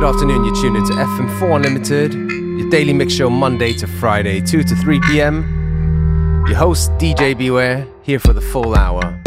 Good afternoon, you're tuned into FM4 Unlimited, your daily mix show Monday to Friday, 2 to 3 p.m. Your host, DJ Beware, here for the full hour.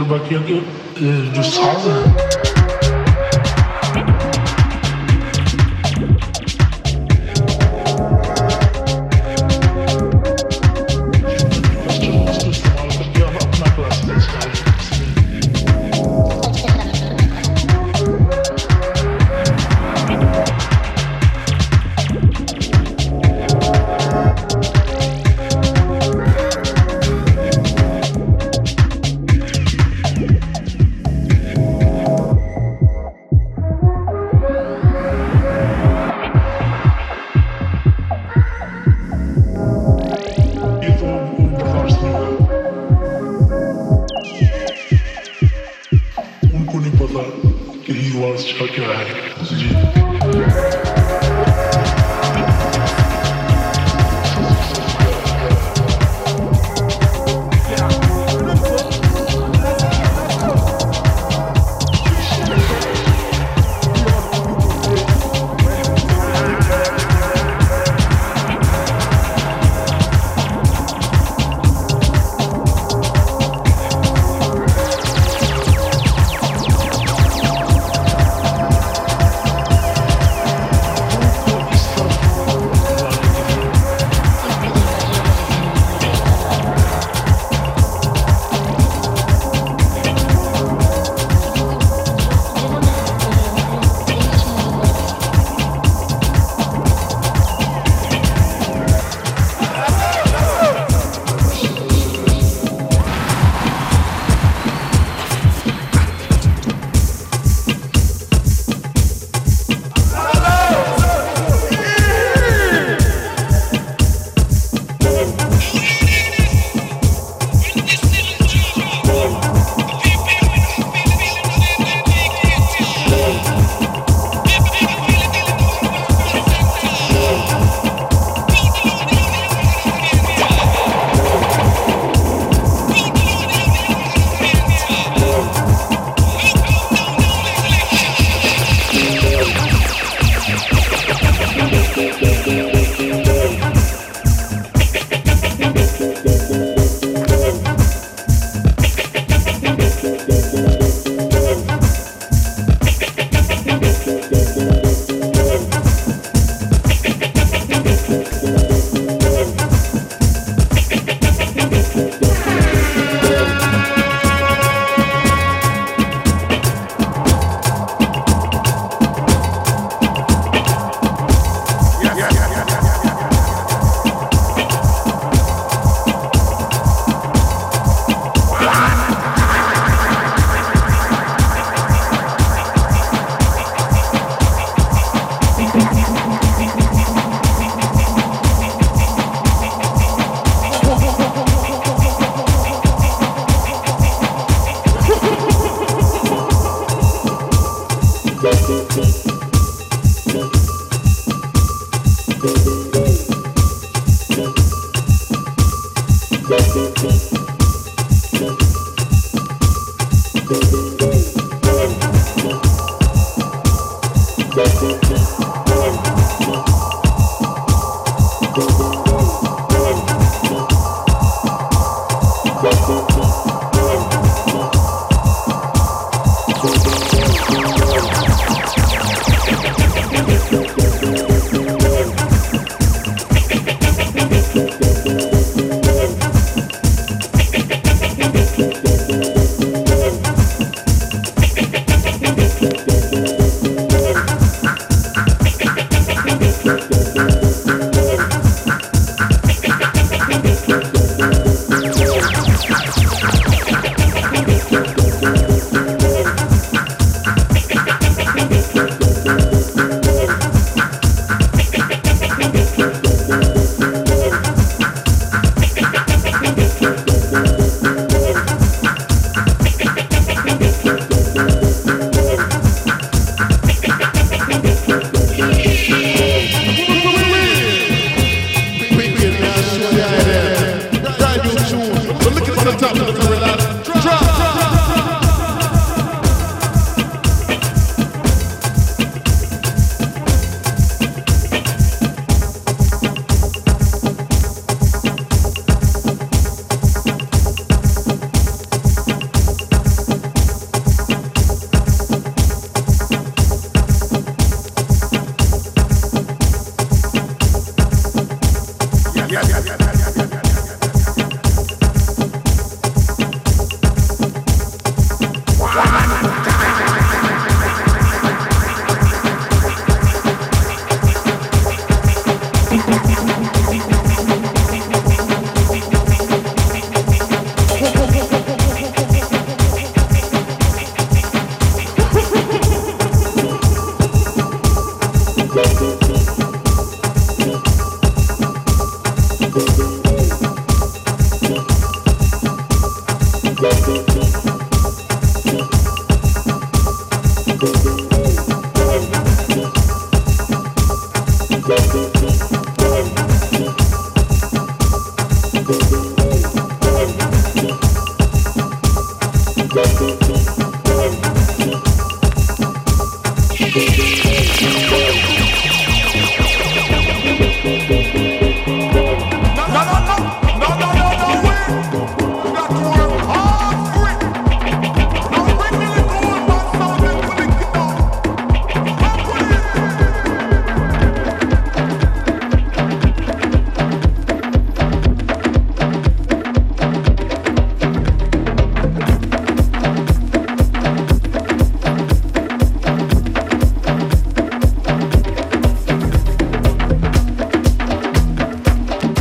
Ciro Baquinha do Salsa.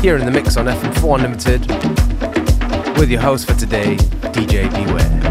Here in the mix on FM4 Unlimited with your host for today, DJ Beware.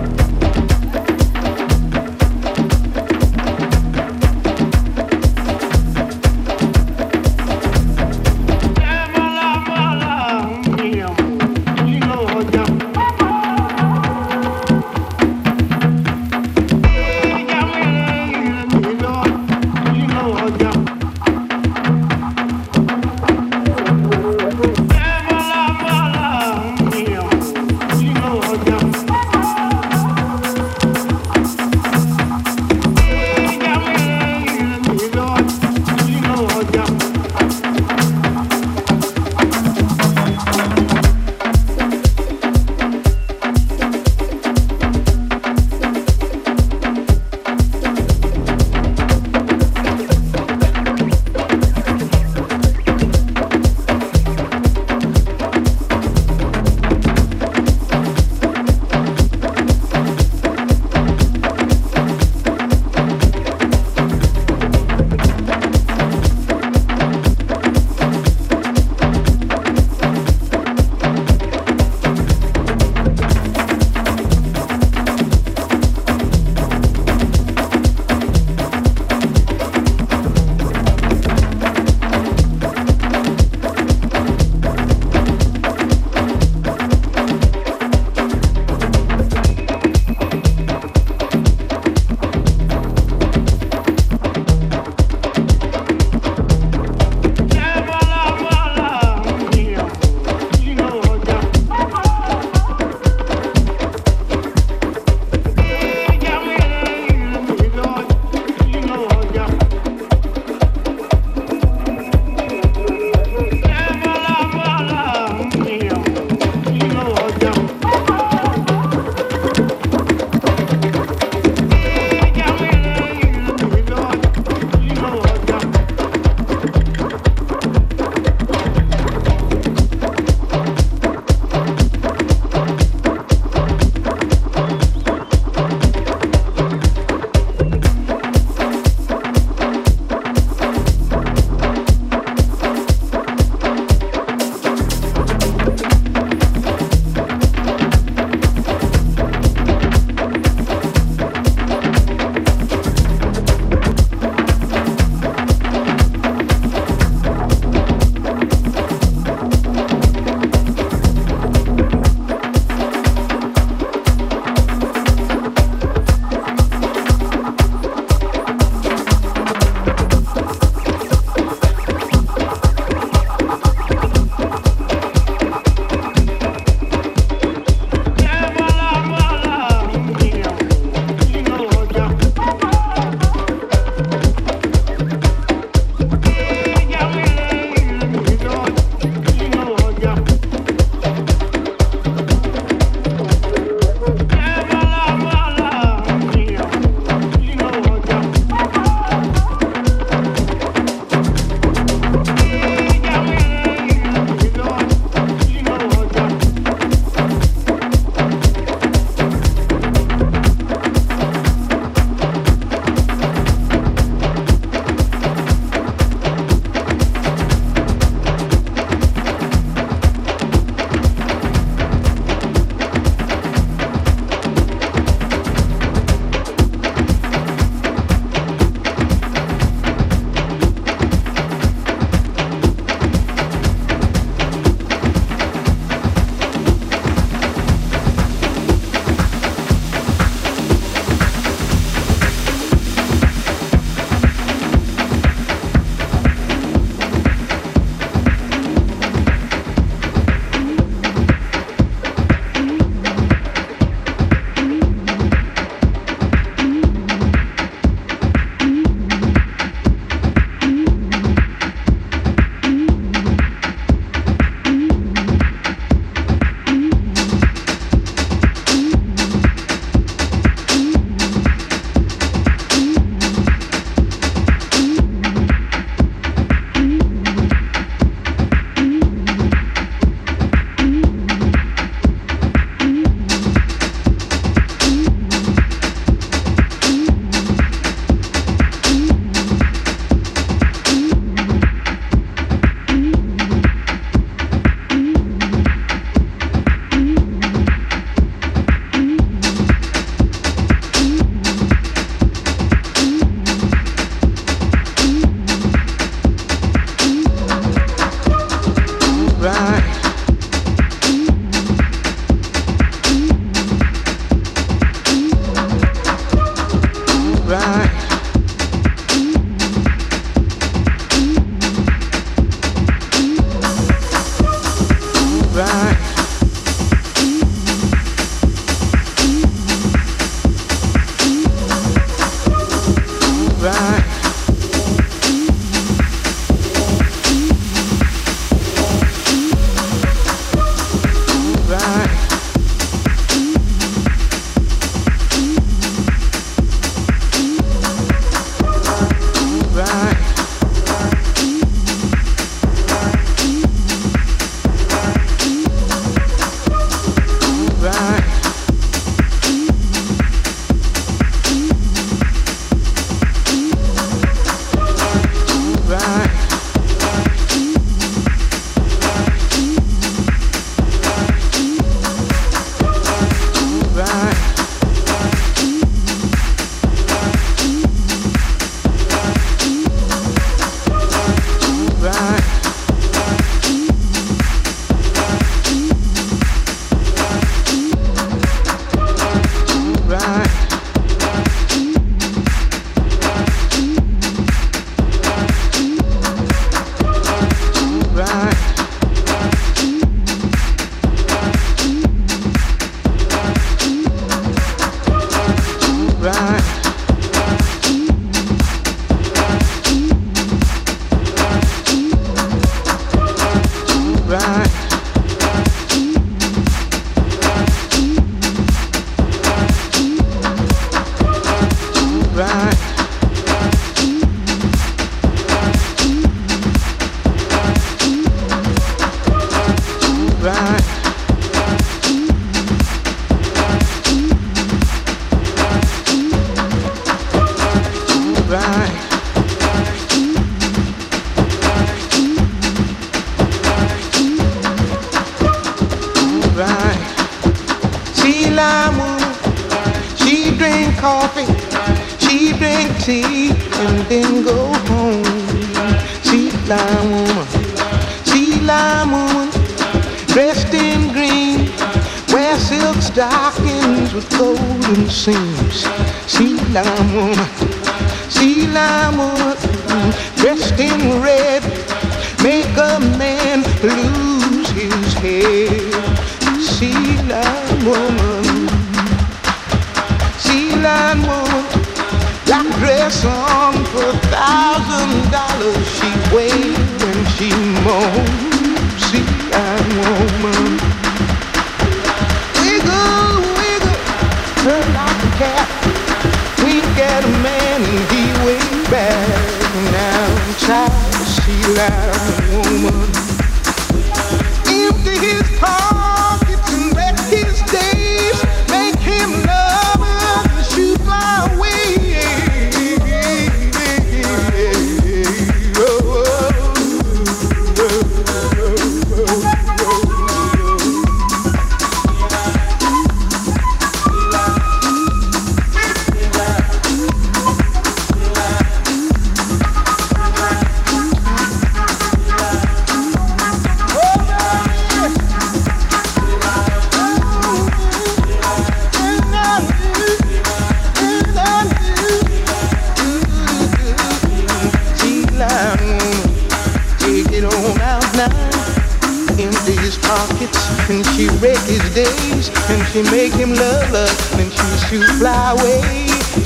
woman.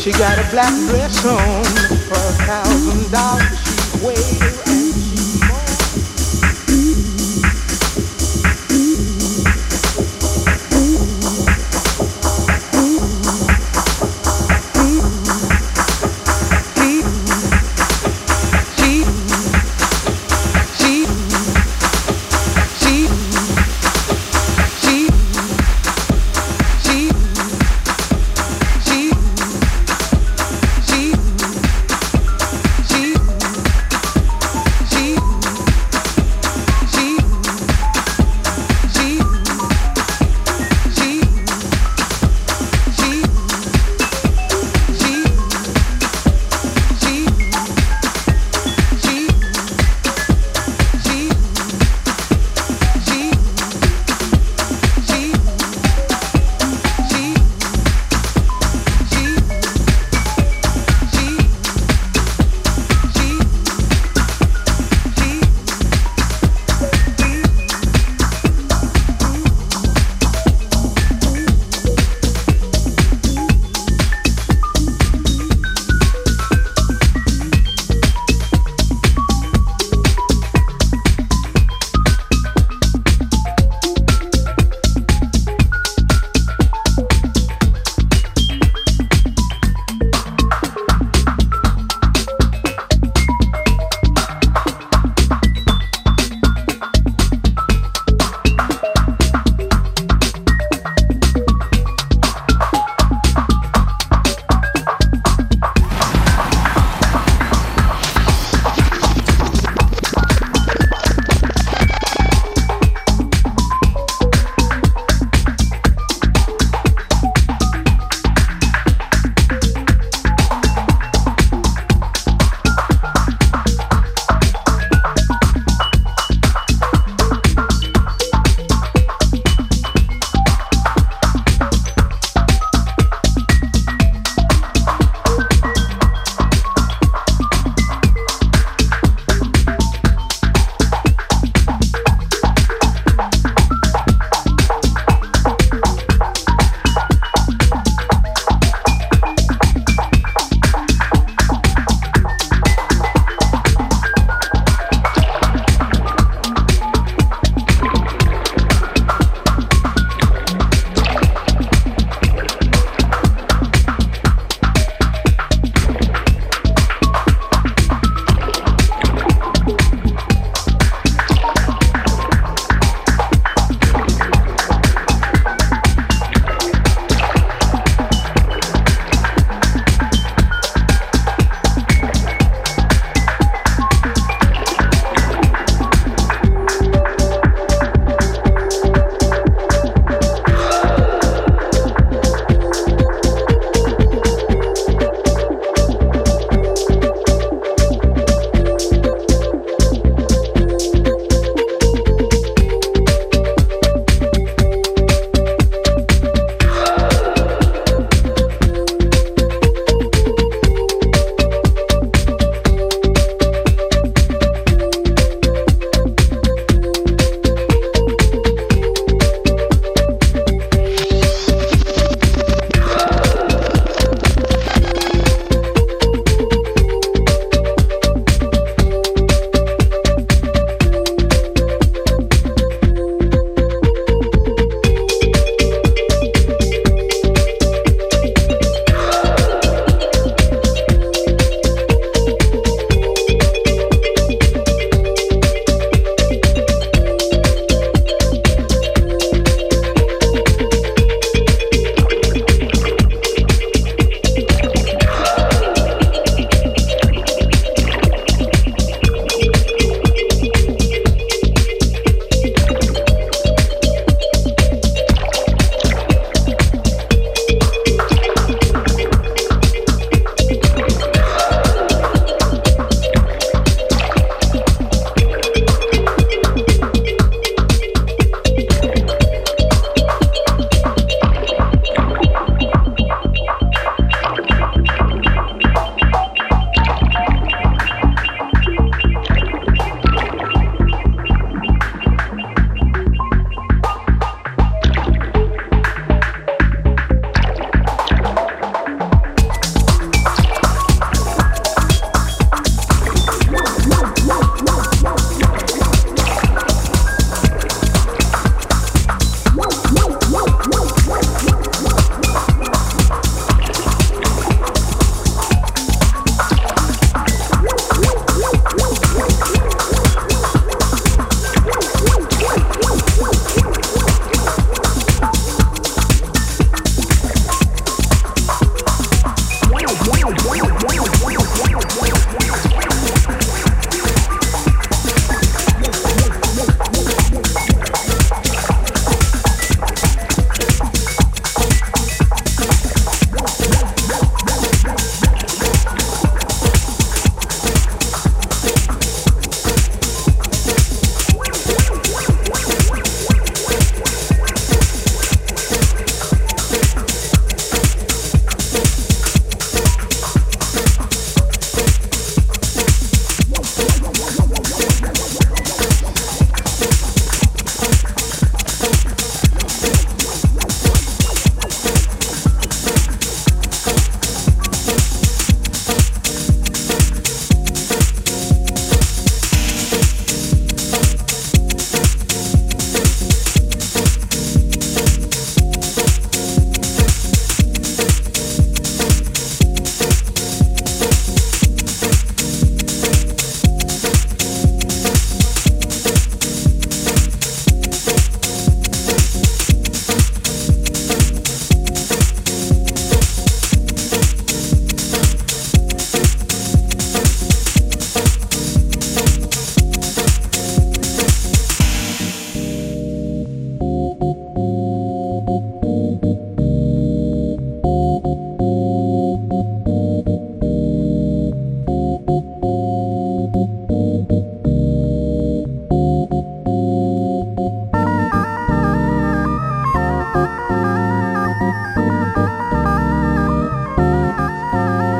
She got a black dress on for a thousand dollars.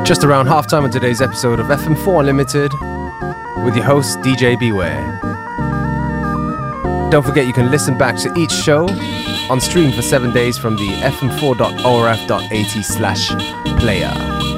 Just around halftime on today's episode of FM4 Unlimited with your host, DJ Beware. Don't forget you can listen back to each show on stream for seven days from the fm4.orf.at slash player.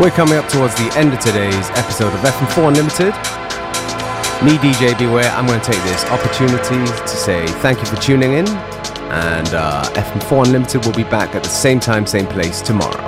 We're coming up towards the end of today's episode of FM4 Unlimited. Me, DJ Beware, I'm going to take this opportunity to say thank you for tuning in. And uh, FM4 Unlimited will be back at the same time, same place tomorrow.